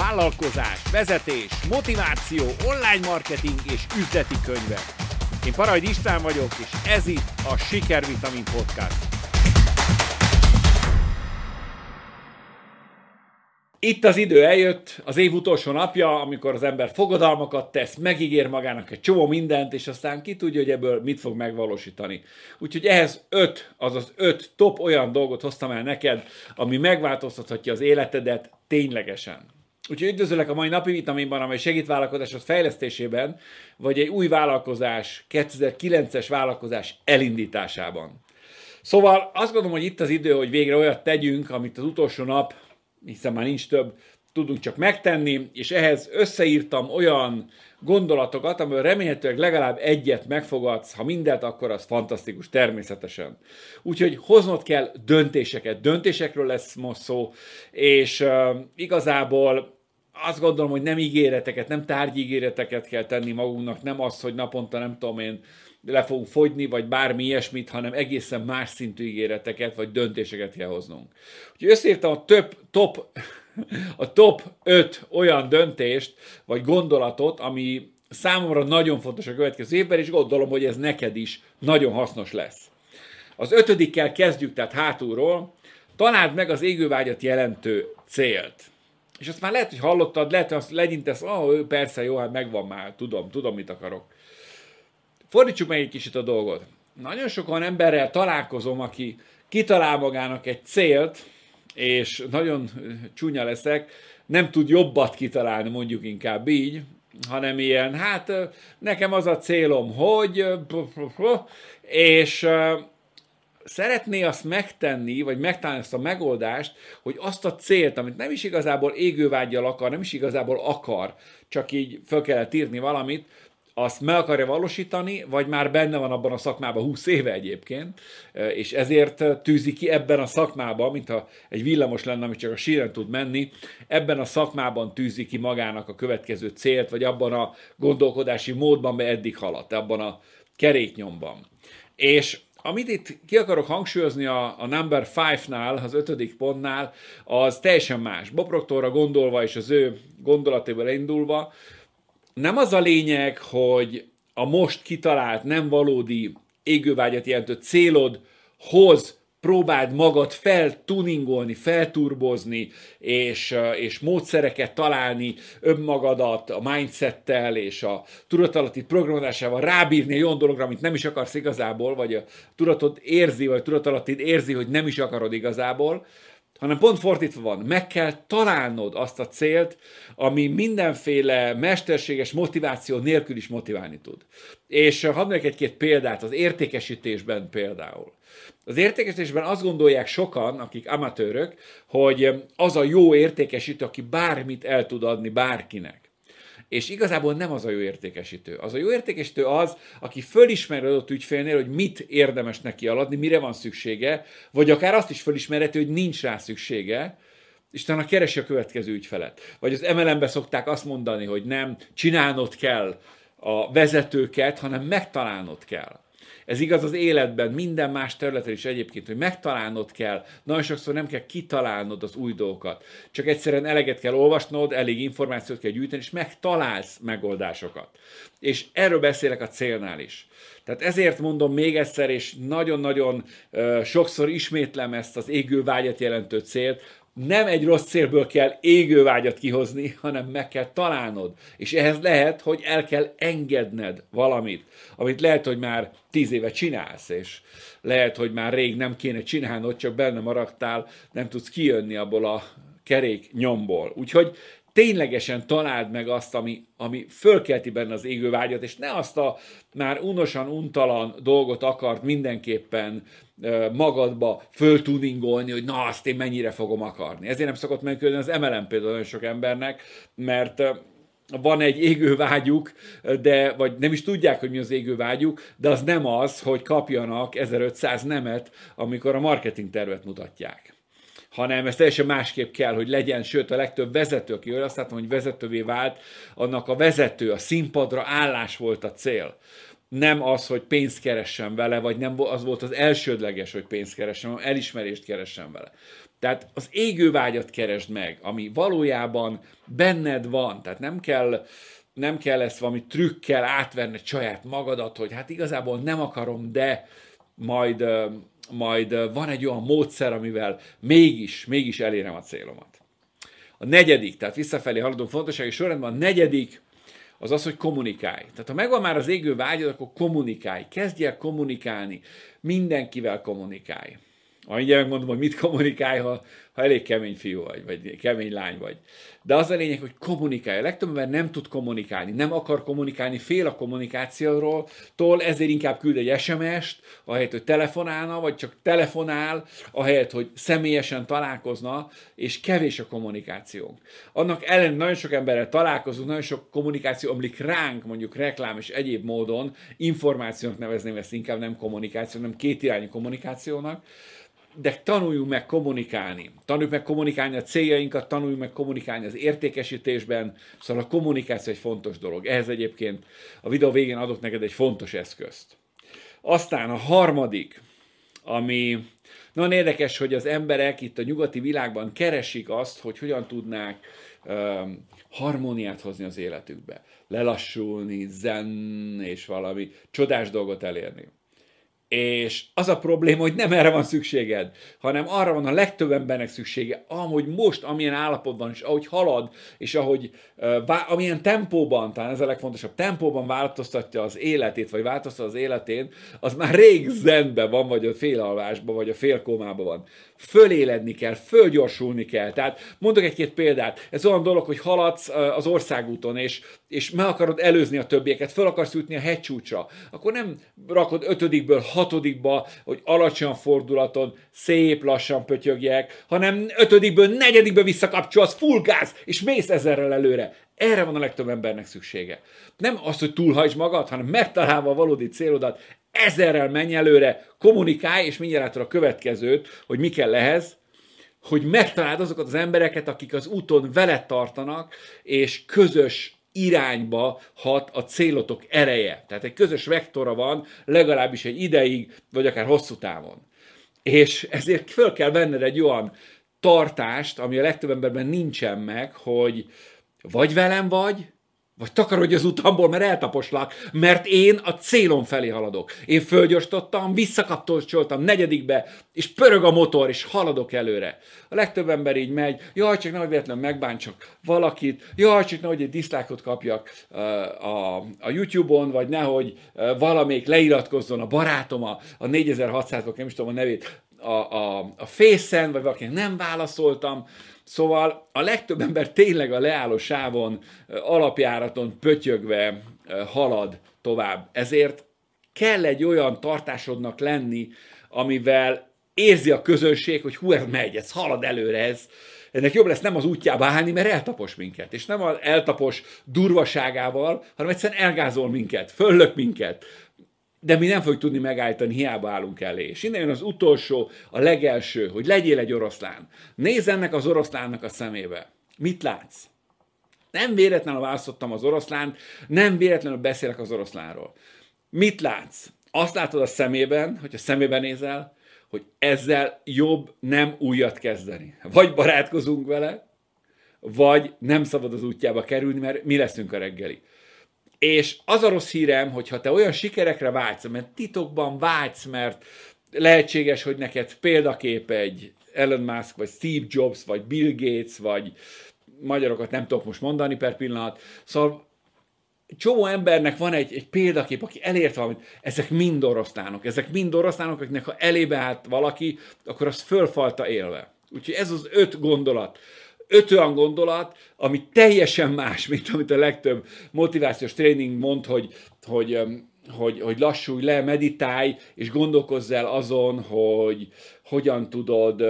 vállalkozás, vezetés, motiváció, online marketing és üzleti könyvek. Én Parajd István vagyok, és ez itt a Sikervitamin Podcast. Itt az idő eljött, az év utolsó napja, amikor az ember fogadalmakat tesz, megígér magának egy csomó mindent, és aztán ki tudja, hogy ebből mit fog megvalósítani. Úgyhogy ehhez öt, azaz öt top olyan dolgot hoztam el neked, ami megváltoztathatja az életedet ténylegesen. Úgyhogy üdvözöllek a mai napi vitaminban, amely segít vállalkozások fejlesztésében, vagy egy új vállalkozás, 2009-es vállalkozás elindításában. Szóval azt gondolom, hogy itt az idő, hogy végre olyat tegyünk, amit az utolsó nap hiszen már nincs több, tudunk csak megtenni, és ehhez összeírtam olyan gondolatokat, amiből remélhetőleg legalább egyet megfogadsz, ha mindent, akkor az fantasztikus, természetesen. Úgyhogy hoznod kell döntéseket, döntésekről lesz most szó, és uh, igazából azt gondolom, hogy nem ígéreteket, nem tárgyígéreteket kell tenni magunknak, nem az, hogy naponta nem tudom én le fogunk fogyni, vagy bármi ilyesmit, hanem egészen más szintű ígéreteket, vagy döntéseket kell hoznunk. Úgyhogy összeírtam a több, top, a top 5 olyan döntést, vagy gondolatot, ami számomra nagyon fontos a következő évben, és gondolom, hogy ez neked is nagyon hasznos lesz. Az ötödikkel kezdjük, tehát hátulról. Találd meg az égővágyat jelentő célt. És azt már lehet, hogy hallottad, lehet, hogy azt legyintesz, ah, oh, persze, jó, hát megvan már, tudom, tudom, mit akarok. Fordítsuk meg egy kicsit a dolgot. Nagyon sok olyan emberrel találkozom, aki kitalál magának egy célt, és nagyon csúnya leszek, nem tud jobbat kitalálni, mondjuk inkább így, hanem ilyen, hát nekem az a célom, hogy, és szeretné azt megtenni, vagy megtalálni ezt a megoldást, hogy azt a célt, amit nem is igazából égővágyjal akar, nem is igazából akar, csak így föl kellett írni valamit, azt meg akarja valósítani, vagy már benne van abban a szakmában 20 éve egyébként, és ezért tűzi ki ebben a szakmában, mintha egy villamos lenne, ami csak a síren tud menni, ebben a szakmában tűzi ki magának a következő célt, vagy abban a gondolkodási módban, be eddig haladt, abban a keréknyomban. És amit itt ki akarok hangsúlyozni a, a number 5-nál, az ötödik pontnál, az teljesen más. Bob Proctorra gondolva és az ő gondolatéból indulva, nem az a lényeg, hogy a most kitalált, nem valódi égővágyat jelentő célodhoz próbáld magad feltuningolni, felturbozni, és, és módszereket találni önmagadat a mindsettel és a tudatalatti programozásával rábírni olyan dologra, amit nem is akarsz igazából, vagy a tudatod érzi, vagy a tudatalattid érzi, hogy nem is akarod igazából, hanem pont fordítva van, meg kell találnod azt a célt, ami mindenféle mesterséges motiváció nélkül is motiválni tud. És hadd mondjak egy-két példát az értékesítésben például. Az értékesítésben azt gondolják sokan, akik amatőrök, hogy az a jó értékesítő, aki bármit el tud adni bárkinek. És igazából nem az a jó értékesítő. Az a jó értékesítő az, aki fölismer adott ügyfélnél, hogy mit érdemes neki aladni, mire van szüksége, vagy akár azt is fölismerhető, hogy nincs rá szüksége, és utána keresi a következő ügyfelet. Vagy az MLM-be szokták azt mondani, hogy nem csinálnod kell a vezetőket, hanem megtalálnod kell. Ez igaz az életben, minden más területen is egyébként, hogy megtalálnod kell. Nagyon sokszor nem kell kitalálnod az új dolgokat. Csak egyszerűen eleget kell olvasnod, elég információt kell gyűjteni, és megtalálsz megoldásokat. És erről beszélek a célnál is. Tehát ezért mondom még egyszer, és nagyon-nagyon uh, sokszor ismétlem ezt az égő vágyat jelentő célt, nem egy rossz célből kell égő vágyat kihozni, hanem meg kell találnod. És ehhez lehet, hogy el kell engedned valamit, amit lehet, hogy már tíz éve csinálsz, és lehet, hogy már rég nem kéne csinálnod, csak benne maradtál, nem tudsz kijönni abból a kerék nyomból. Úgyhogy ténylegesen találd meg azt, ami, ami fölkelti benne az égő vágyat, és ne azt a már unosan, untalan dolgot akart mindenképpen magadba föltuningolni, hogy na, azt én mennyire fogom akarni. Ezért nem szokott megközni az MLM például nagyon sok embernek, mert van egy égő vágyuk, de, vagy nem is tudják, hogy mi az égő vágyuk, de az nem az, hogy kapjanak 1500 nemet, amikor a marketing tervet mutatják hanem ez teljesen másképp kell, hogy legyen, sőt a legtöbb vezető, aki azt látom, hogy vezetővé vált, annak a vezető, a színpadra állás volt a cél. nem az, hogy pénzt keressen vele, vagy nem az volt az elsődleges, hogy pénzt keressen, hanem elismerést keressen vele. Tehát az égő vágyat keresd meg, ami valójában benned van, tehát nem kell, nem kell ezt valami trükkel átvenni saját magadat, hogy hát igazából nem akarom, de majd, majd van egy olyan módszer, amivel mégis, mégis elérem a célomat. A negyedik, tehát visszafelé haladunk fontossági sorrendben, a negyedik az az, hogy kommunikálj. Tehát ha megvan már az égő vágyad, akkor kommunikálj. Kezdj el kommunikálni. Mindenkivel kommunikálj. Mindjárt megmondom, hogy mit kommunikálj, ha, ha elég kemény fiú vagy, vagy kemény lány vagy. De az a lényeg, hogy kommunikálj. A legtöbb ember nem tud kommunikálni, nem akar kommunikálni, fél a kommunikációról, tól ezért inkább küld egy SMS-t, ahelyett, hogy telefonálna, vagy csak telefonál, ahelyett, hogy személyesen találkozna, és kevés a kommunikációnk. Annak ellen nagyon sok emberrel találkozunk, nagyon sok kommunikáció omlik ránk, mondjuk reklám és egyéb módon, információnak nevezném ezt inkább nem kommunikáció, nem kétirányú kommunikációnak, de tanuljunk meg kommunikálni. Tanuljuk meg kommunikálni a céljainkat, tanuljuk meg kommunikálni az értékesítésben, szóval a kommunikáció egy fontos dolog. Ehhez egyébként a videó végén adok neked egy fontos eszközt. Aztán a harmadik, ami nagyon érdekes, hogy az emberek itt a nyugati világban keresik azt, hogy hogyan tudnák um, harmóniát hozni az életükbe. Lelassulni, zen és valami csodás dolgot elérni. És az a probléma, hogy nem erre van szükséged, hanem arra van a legtöbb embernek szüksége, amúgy most, amilyen állapotban, és ahogy halad, és ahogy uh, amilyen tempóban, talán ez a legfontosabb, tempóban változtatja az életét, vagy változtat az életén, az már rég zenben van, vagy a félalvásban, vagy a félkómában van föléledni kell, fölgyorsulni kell. Tehát mondok egy-két példát. Ez olyan dolog, hogy haladsz az országúton, és, és meg akarod előzni a többieket, föl akarsz jutni a hegycsúcsra. Akkor nem rakod ötödikből hatodikba, hogy alacsony fordulaton szép lassan pötyögjek, hanem ötödikből negyedikbe visszakapcsolsz, full gáz, és mész ezerrel előre. Erre van a legtöbb embernek szüksége. Nem az, hogy túlhajtsd magad, hanem megtalálva a valódi célodat, ezerrel menj előre, kommunikálj, és mindjárt a következőt, hogy mi kell ehhez, hogy megtaláld azokat az embereket, akik az úton veled tartanak, és közös irányba hat a célotok ereje. Tehát egy közös vektora van, legalábbis egy ideig, vagy akár hosszú távon. És ezért föl kell venned egy olyan tartást, ami a legtöbb emberben nincsen meg, hogy vagy velem vagy, vagy takarodj az utamból, mert eltaposlak, mert én a célom felé haladok. Én fölgyorsítottam, visszakapcsoltam negyedikbe, és pörög a motor, és haladok előre. A legtöbb ember így megy, jaj, csak nehogy véletlenül megbántsak valakit, jaj, csak nehogy egy diszlákot kapjak uh, a, a YouTube-on, vagy nehogy uh, valamelyik leiratkozzon a barátom a, a 4600-ból, nem is tudom a nevét, a, a, a Face-en, vagy valakinek nem válaszoltam, Szóval a legtöbb ember tényleg a leálló sávon, alapjáraton pötyögve halad tovább. Ezért kell egy olyan tartásodnak lenni, amivel érzi a közönség, hogy hú, ez megy, ez halad előre, ez, ennek jobb lesz nem az útjába állni, mert eltapos minket. És nem az eltapos durvaságával, hanem egyszerűen elgázol minket, föllök minket, de mi nem fogjuk tudni megállítani, hiába állunk elé. És innen jön az utolsó, a legelső, hogy legyél egy oroszlán. Nézz ennek az oroszlánnak a szemébe. Mit látsz? Nem véletlenül választottam az oroszlánt, nem véletlenül beszélek az oroszlánról. Mit látsz? Azt látod a szemében, hogy a szemében nézel, hogy ezzel jobb nem újat kezdeni. Vagy barátkozunk vele, vagy nem szabad az útjába kerülni, mert mi leszünk a reggeli. És az a rossz hírem, hogy ha te olyan sikerekre vágysz, mert titokban vágysz, mert lehetséges, hogy neked példakép egy Elon Musk, vagy Steve Jobs, vagy Bill Gates, vagy magyarokat nem tudok most mondani per pillanat. Szóval csomó embernek van egy, egy példakép, aki elért valamit, ezek mind oroszlánok, ezek mind oroszlánok, akiknek ha elébe állt valaki, akkor az fölfalta élve. Úgyhogy ez az öt gondolat, öt olyan gondolat, ami teljesen más, mint amit a legtöbb motivációs tréning mond, hogy, hogy, hogy, hogy lassulj le, meditálj, és gondolkozz el azon, hogy hogyan tudod,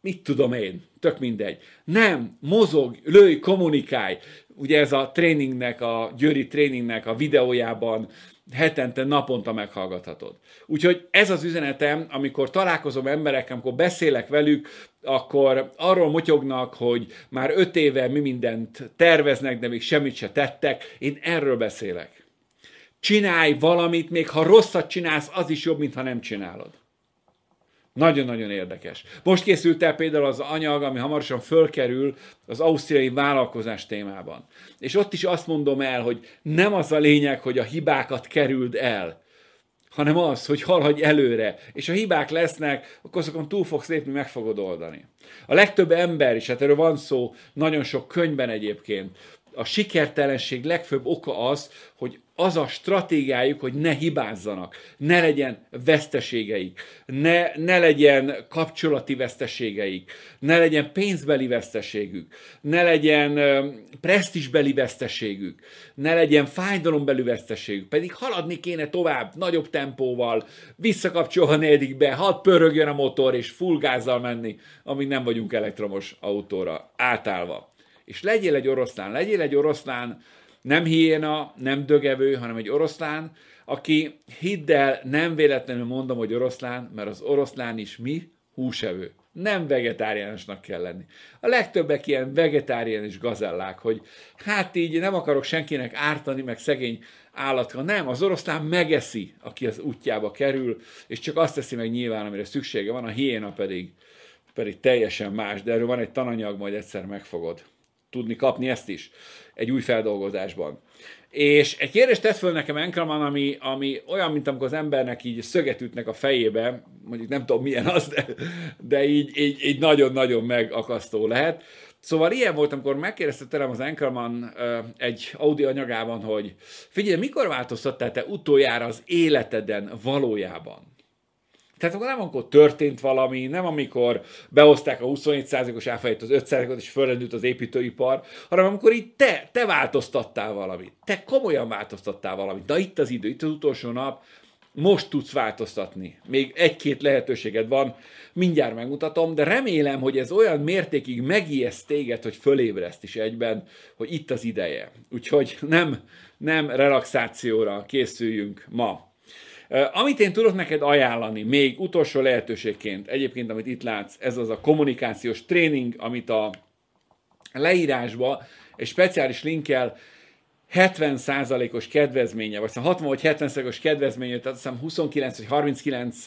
mit tudom én, tök mindegy. Nem, mozog, lőj, kommunikálj. Ugye ez a tréningnek, a Győri tréningnek a videójában hetente, naponta meghallgathatod. Úgyhogy ez az üzenetem, amikor találkozom emberekkel, amikor beszélek velük, akkor arról motyognak, hogy már öt éve mi mindent terveznek, de még semmit se tettek. Én erről beszélek. csinálj valamit, még ha rosszat csinálsz, az is jobb, mint ha nem csinálod. Nagyon-nagyon érdekes. Most készült el például az anyag, ami hamarosan fölkerül az ausztriai vállalkozás témában. És ott is azt mondom el, hogy nem az a lényeg, hogy a hibákat kerüld el, hanem az, hogy haladj előre, és ha hibák lesznek, akkor azokon túl fogsz lépni, meg fogod oldani. A legtöbb ember, és hát erről van szó nagyon sok könyvben egyébként, a sikertelenség legfőbb oka az, hogy az a stratégiájuk, hogy ne hibázzanak, ne legyen veszteségeik, ne, ne legyen kapcsolati veszteségeik, ne legyen pénzbeli veszteségük, ne legyen presztisbeli veszteségük, ne legyen fájdalombeli veszteségük, pedig haladni kéne tovább, nagyobb tempóval, visszakapcsolva negyedikbe, hadd pörögjön a motor, és full gázzal menni, amíg nem vagyunk elektromos autóra átállva. És legyél egy oroszlán, legyél egy oroszlán, nem hiéna, nem dögevő, hanem egy oroszlán, aki hidd el, nem véletlenül mondom, hogy oroszlán, mert az oroszlán is mi? Húsevő. Nem vegetáriánusnak kell lenni. A legtöbbek ilyen vegetáriánus gazellák, hogy hát így nem akarok senkinek ártani, meg szegény állatka. Nem, az oroszlán megeszi, aki az útjába kerül, és csak azt teszi meg nyilván, amire szüksége van, a hiéna pedig, pedig teljesen más, de erről van egy tananyag, majd egyszer megfogod tudni kapni ezt is egy új feldolgozásban. És egy kérdést tett föl nekem Enkelman, ami, ami olyan, mint amikor az embernek így szöget ütnek a fejébe, mondjuk nem tudom milyen az, de, de így, így, így nagyon-nagyon megakasztó lehet. Szóval ilyen volt, amikor megkérdezte tőlem az Enkelman egy audio anyagában, hogy figyelj, mikor változtattál te utoljára az életeden valójában? Tehát akkor nem amikor történt valami, nem amikor behozták a 27%-os áfájét az 5%-ot, és fölrendült az építőipar, hanem amikor itt te, te változtattál valamit. Te komolyan változtattál valamit. Na itt az idő, itt az utolsó nap, most tudsz változtatni. Még egy-két lehetőséged van, mindjárt megmutatom, de remélem, hogy ez olyan mértékig megijeszt téged, hogy fölébreszt is egyben, hogy itt az ideje. Úgyhogy nem, nem relaxációra készüljünk ma. Amit én tudok neked ajánlani, még utolsó lehetőségként, egyébként, amit itt látsz, ez az a kommunikációs tréning, amit a leírásba egy speciális linkkel 70%-os kedvezménye, vagy 60 vagy 70%-os kedvezménye, tehát azt hiszem 29 vagy 39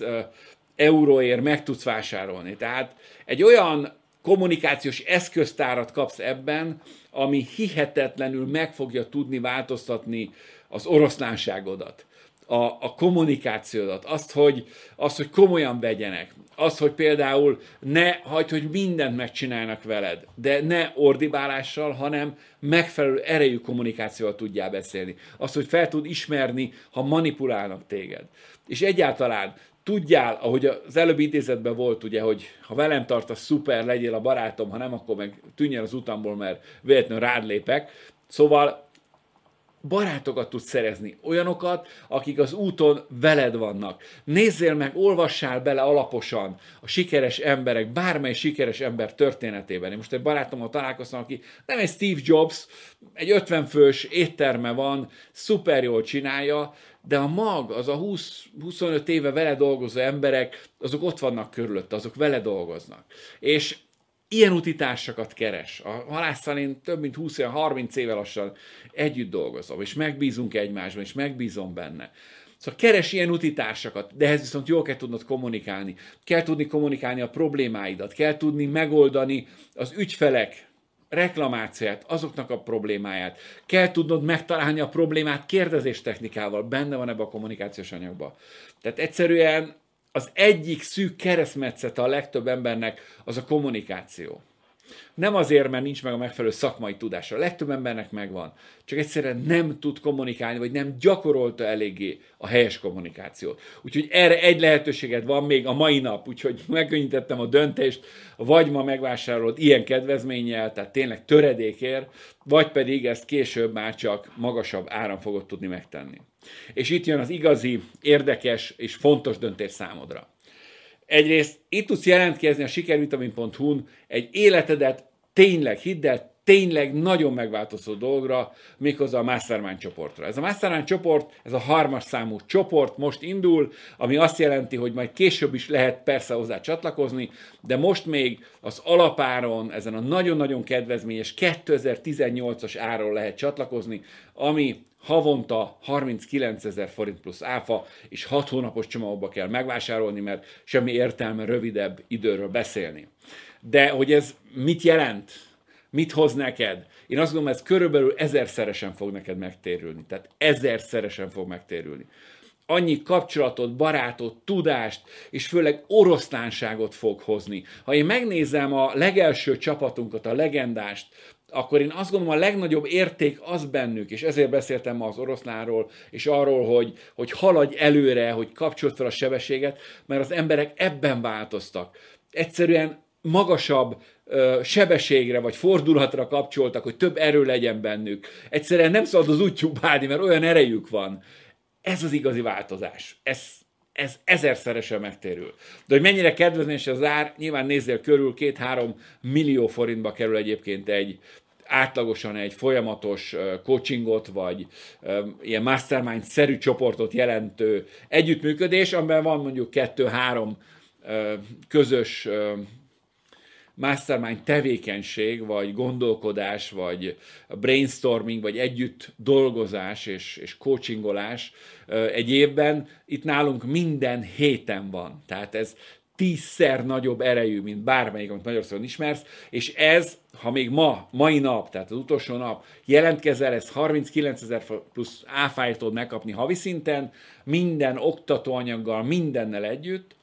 euróért meg tudsz vásárolni. Tehát egy olyan kommunikációs eszköztárat kapsz ebben, ami hihetetlenül meg fogja tudni változtatni az oroszlánságodat a, a kommunikációdat, azt hogy, azt, hogy komolyan vegyenek, azt, hogy például ne hagyd, hogy mindent megcsinálnak veled, de ne ordibálással, hanem megfelelő erejű kommunikációval tudjál beszélni. Azt, hogy fel tud ismerni, ha manipulálnak téged. És egyáltalán tudjál, ahogy az előbbi idézetben volt, ugye, hogy ha velem tartasz, szuper, legyél a barátom, ha nem, akkor meg tűnjön az utamból, mert véletlenül rád lépek. Szóval barátokat tudsz szerezni, olyanokat, akik az úton veled vannak. Nézzél meg, olvassál bele alaposan a sikeres emberek, bármely sikeres ember történetében. Én most egy barátommal találkoztam, aki nem egy Steve Jobs, egy 50 fős étterme van, szuper jól csinálja, de a mag, az a 20-25 éve vele dolgozó emberek, azok ott vannak körülött, azok vele dolgoznak. És ilyen utitársakat keres. A halásszal én több mint 20-30 éve lassan együtt dolgozom, és megbízunk egymásban, és megbízom benne. Szóval keres ilyen utitársakat, de ehhez viszont jól kell tudnod kommunikálni. Kell tudni kommunikálni a problémáidat, kell tudni megoldani az ügyfelek reklamációját, azoknak a problémáját. Kell tudnod megtalálni a problémát kérdezés technikával, benne van ebbe a kommunikációs anyagban. Tehát egyszerűen az egyik szűk keresztmetszete a legtöbb embernek az a kommunikáció. Nem azért, mert nincs meg a megfelelő szakmai tudása. A legtöbb embernek megvan. Csak egyszerűen nem tud kommunikálni, vagy nem gyakorolta eléggé a helyes kommunikációt. Úgyhogy erre egy lehetőséged van még a mai nap, úgyhogy megkönnyítettem a döntést, vagy ma megvásárolod ilyen kedvezménnyel, tehát tényleg töredékért, vagy pedig ezt később már csak magasabb áram fogod tudni megtenni. És itt jön az igazi, érdekes és fontos döntés számodra. Egyrészt itt tudsz jelentkezni a sikervitamin.hu-n egy életedet tényleg, hidd el, tényleg nagyon megváltozó dolgra, méghozzá a Mastermind csoportra. Ez a Mastermind csoport, ez a harmas számú csoport most indul, ami azt jelenti, hogy majd később is lehet persze hozzá csatlakozni, de most még az alapáron, ezen a nagyon-nagyon kedvezményes 2018-as áron lehet csatlakozni, ami havonta 39 ezer forint plusz áfa, és 6 hónapos csomagokba kell megvásárolni, mert semmi értelme rövidebb időről beszélni. De hogy ez mit jelent? Mit hoz neked? Én azt gondolom, ez körülbelül ezerszeresen fog neked megtérülni. Tehát ezerszeresen fog megtérülni. Annyi kapcsolatot, barátot, tudást, és főleg oroszlánságot fog hozni. Ha én megnézem a legelső csapatunkat, a legendást, akkor én azt gondolom a legnagyobb érték az bennük, és ezért beszéltem ma az oroszlánról, és arról, hogy, hogy haladj előre, hogy kapcsolt fel a sebességet, mert az emberek ebben változtak. Egyszerűen magasabb ö, sebességre vagy fordulatra kapcsoltak, hogy több erő legyen bennük. Egyszerűen nem szabad az útjuk bádni, mert olyan erejük van. Ez az igazi változás. Ez, ez ezerszeresen megtérül. De hogy mennyire kedvezményes az ár, nyilván nézzél körül, két-három millió forintba kerül egyébként egy, átlagosan egy folyamatos coachingot, vagy ilyen mastermind-szerű csoportot jelentő együttműködés, amiben van mondjuk kettő-három közös mastermind tevékenység, vagy gondolkodás, vagy brainstorming, vagy együtt dolgozás és, és coachingolás egy évben, itt nálunk minden héten van. Tehát ez tízszer nagyobb erejű, mint bármelyik, amit Magyarországon ismersz, és ez, ha még ma, mai nap, tehát az utolsó nap jelentkezel, ez 39 ezer plusz áfájt tudod megkapni havi szinten, minden oktatóanyaggal, mindennel együtt,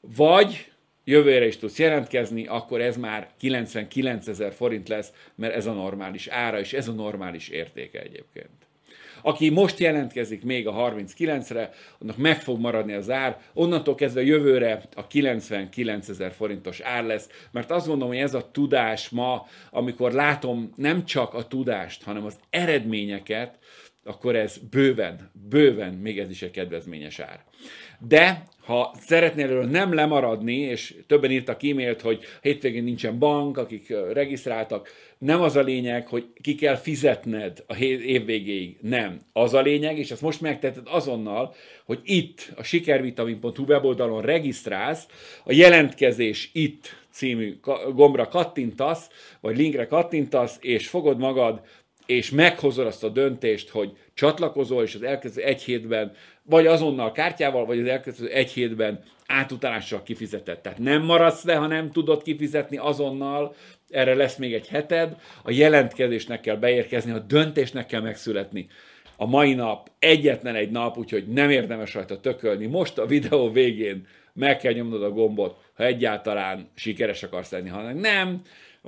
vagy jövőre is tudsz jelentkezni, akkor ez már 99 ezer forint lesz, mert ez a normális ára, és ez a normális értéke egyébként. Aki most jelentkezik még a 39-re, annak meg fog maradni az ár, onnantól kezdve jövőre a 99 ezer forintos ár lesz, mert azt gondolom, hogy ez a tudás ma, amikor látom nem csak a tudást, hanem az eredményeket, akkor ez bőven, bőven még ez is egy kedvezményes ár. De ha szeretnél erről nem lemaradni, és többen írtak e-mailt, hogy hétvégén nincsen bank, akik regisztráltak, nem az a lényeg, hogy ki kell fizetned a év végéig. Nem. Az a lényeg, és ezt most megtetted azonnal, hogy itt a sikervitamin.hu weboldalon regisztrálsz, a jelentkezés itt című gombra kattintasz, vagy linkre kattintasz, és fogod magad és meghozod azt a döntést, hogy csatlakozol, és az elkezdő egy hétben, vagy azonnal kártyával, vagy az elkezdő egy hétben átutalással kifizetett. Tehát nem maradsz le, ha nem tudod kifizetni azonnal, erre lesz még egy heted, a jelentkezésnek kell beérkezni, a döntésnek kell megszületni. A mai nap egyetlen egy nap, úgyhogy nem érdemes rajta tökölni. Most a videó végén meg kell nyomnod a gombot, ha egyáltalán sikeres akarsz lenni, hanem nem,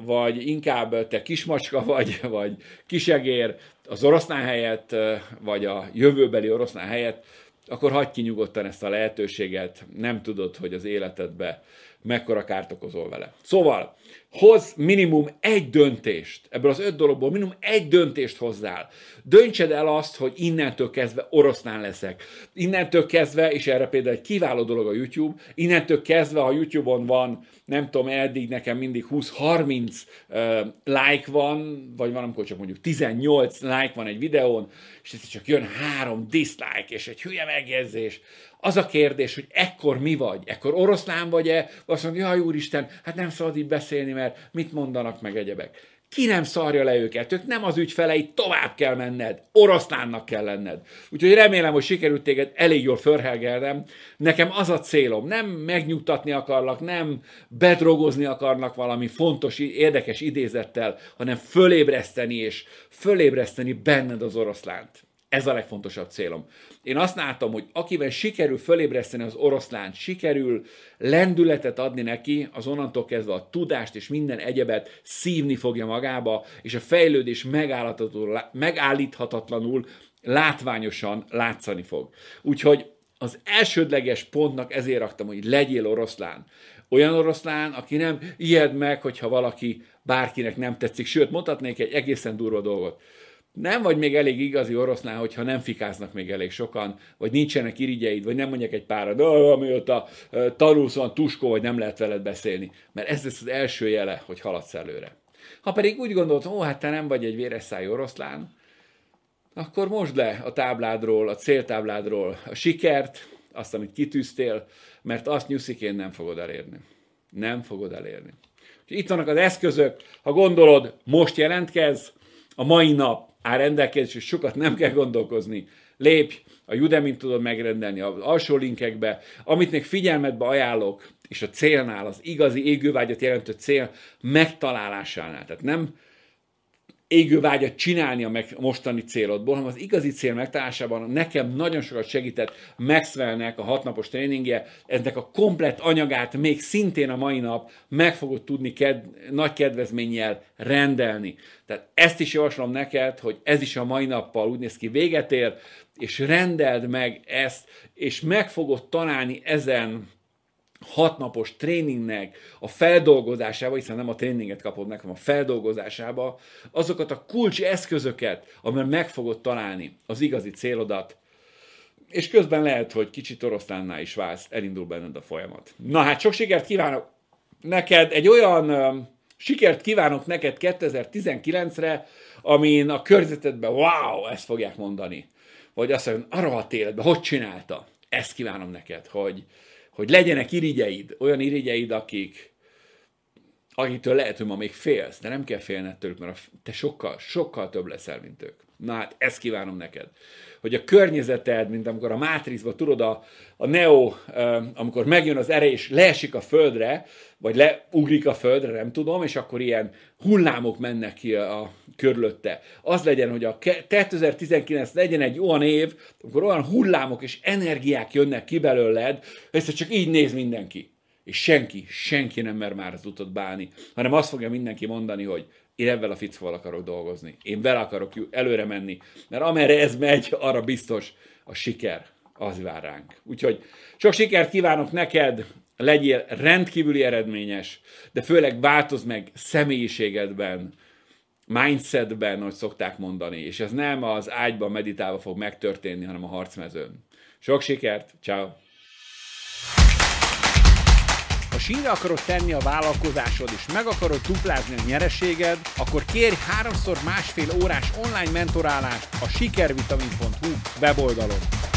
vagy inkább te kismacska vagy, vagy kisegér az oroszlán helyett, vagy a jövőbeli oroszlán helyett, akkor hagyd ki nyugodtan ezt a lehetőséget, nem tudod, hogy az életedbe mekkora kárt okozol vele. Szóval, hoz minimum egy döntést, ebből az öt dologból minimum egy döntést hozzál. Döntsed el azt, hogy innentől kezdve oroszlán leszek. Innentől kezdve, és erre például egy kiváló dolog a YouTube, innentől kezdve, ha YouTube-on van, nem tudom, eddig nekem mindig 20-30 uh, like van, vagy van, amikor csak mondjuk 18 like van egy videón, és ez csak jön három dislike, és egy hülye megjegyzés, az a kérdés, hogy ekkor mi vagy? Ekkor oroszlán vagy-e? Azt mondja, jaj, úristen, hát nem szabad így beszélni, mert mit mondanak meg egyebek. Ki nem szarja le őket, ők nem az ügyfelei, tovább kell menned, oroszlánnak kell lenned. Úgyhogy remélem, hogy sikerült téged elég jól förhelgelnem. Nekem az a célom, nem megnyugtatni akarlak, nem bedrogozni akarnak valami fontos, érdekes idézettel, hanem fölébreszteni és fölébreszteni benned az oroszlánt. Ez a legfontosabb célom. Én azt látom, hogy akiben sikerül fölébreszteni az oroszlánt, sikerül lendületet adni neki, az onnantól kezdve a tudást és minden egyebet szívni fogja magába, és a fejlődés megállíthatatlanul, látványosan látszani fog. Úgyhogy az elsődleges pontnak ezért raktam, hogy legyél oroszlán. Olyan oroszlán, aki nem ijed meg, hogyha valaki bárkinek nem tetszik. Sőt, mondhatnék egy egészen durva dolgot nem vagy még elég igazi oroszlán, hogyha nem fikáznak még elég sokan, vagy nincsenek irigyeid, vagy nem mondják egy pára, de amióta tanulsz van tuskó, vagy nem lehet veled beszélni. Mert ez lesz az első jele, hogy haladsz előre. Ha pedig úgy gondolod, ó, hát te nem vagy egy véres száj oroszlán, akkor most le a tábládról, a céltábládról a sikert, azt, amit kitűztél, mert azt nyusziként nem fogod elérni. Nem fogod elérni. Itt vannak az eszközök, ha gondolod, most jelentkez, a mai nap áll rendelkezés, sokat nem kell gondolkozni. Lépj, a udemy tudod megrendelni az alsó linkekbe, amit még figyelmetbe ajánlok, és a célnál, az igazi égővágyat jelentő cél megtalálásánál. Tehát nem égővágyat csinálni a mostani célodból, hanem az igazi cél megtalálásában nekem nagyon sokat segített Maxwellnek a hatnapos tréningje, eznek a komplet anyagát még szintén a mai nap meg fogod tudni ked, nagy kedvezménnyel rendelni. Tehát ezt is javaslom neked, hogy ez is a mai nappal úgy néz ki véget ér, és rendeld meg ezt, és meg fogod találni ezen hatnapos tréningnek a feldolgozásába, hiszen nem a tréninget kapod meg, hanem a feldolgozásába, azokat a kulcs eszközöket, amivel meg fogod találni az igazi célodat, és közben lehet, hogy kicsit oroszlánnál is válsz, elindul benned a folyamat. Na hát sok sikert kívánok neked, egy olyan uh, sikert kívánok neked 2019-re, amin a környezetedben wow, ezt fogják mondani. Vagy azt mondja, arra a életben, hogy csinálta? Ezt kívánom neked, hogy, hogy legyenek irigyeid, olyan irigyeid, akik, akitől lehet, hogy ma még félsz, de nem kell félned tőlük, mert te sokkal, sokkal több leszel, mint ők. Na hát, ezt kívánom neked. Hogy a környezeted, mint amikor a Mátrixban, tudod, a, a Neo, amikor megjön az erő, és leesik a földre, vagy leugrik a földre, nem tudom, és akkor ilyen hullámok mennek ki a, a körülötte. Az legyen, hogy a 2019 legyen egy olyan év, amikor olyan hullámok és energiák jönnek ki belőled, ezt csak így néz mindenki. És senki, senki nem mer már az utat bálni, hanem azt fogja mindenki mondani, hogy én ebben a fickóval akarok dolgozni. Én vele akarok előre menni. Mert amerre ez megy, arra biztos a siker az vár ránk. Úgyhogy sok sikert kívánok neked, legyél rendkívüli eredményes, de főleg változ meg személyiségedben, mindsetben, hogy szokták mondani, és ez nem az ágyban meditálva fog megtörténni, hanem a harcmezőn. Sok sikert, ciao. Ha sínre akarod tenni a vállalkozásod, és meg akarod duplázni a nyereséged, akkor kérj háromszor másfél órás online mentorálást a sikervitamin.hu weboldalon.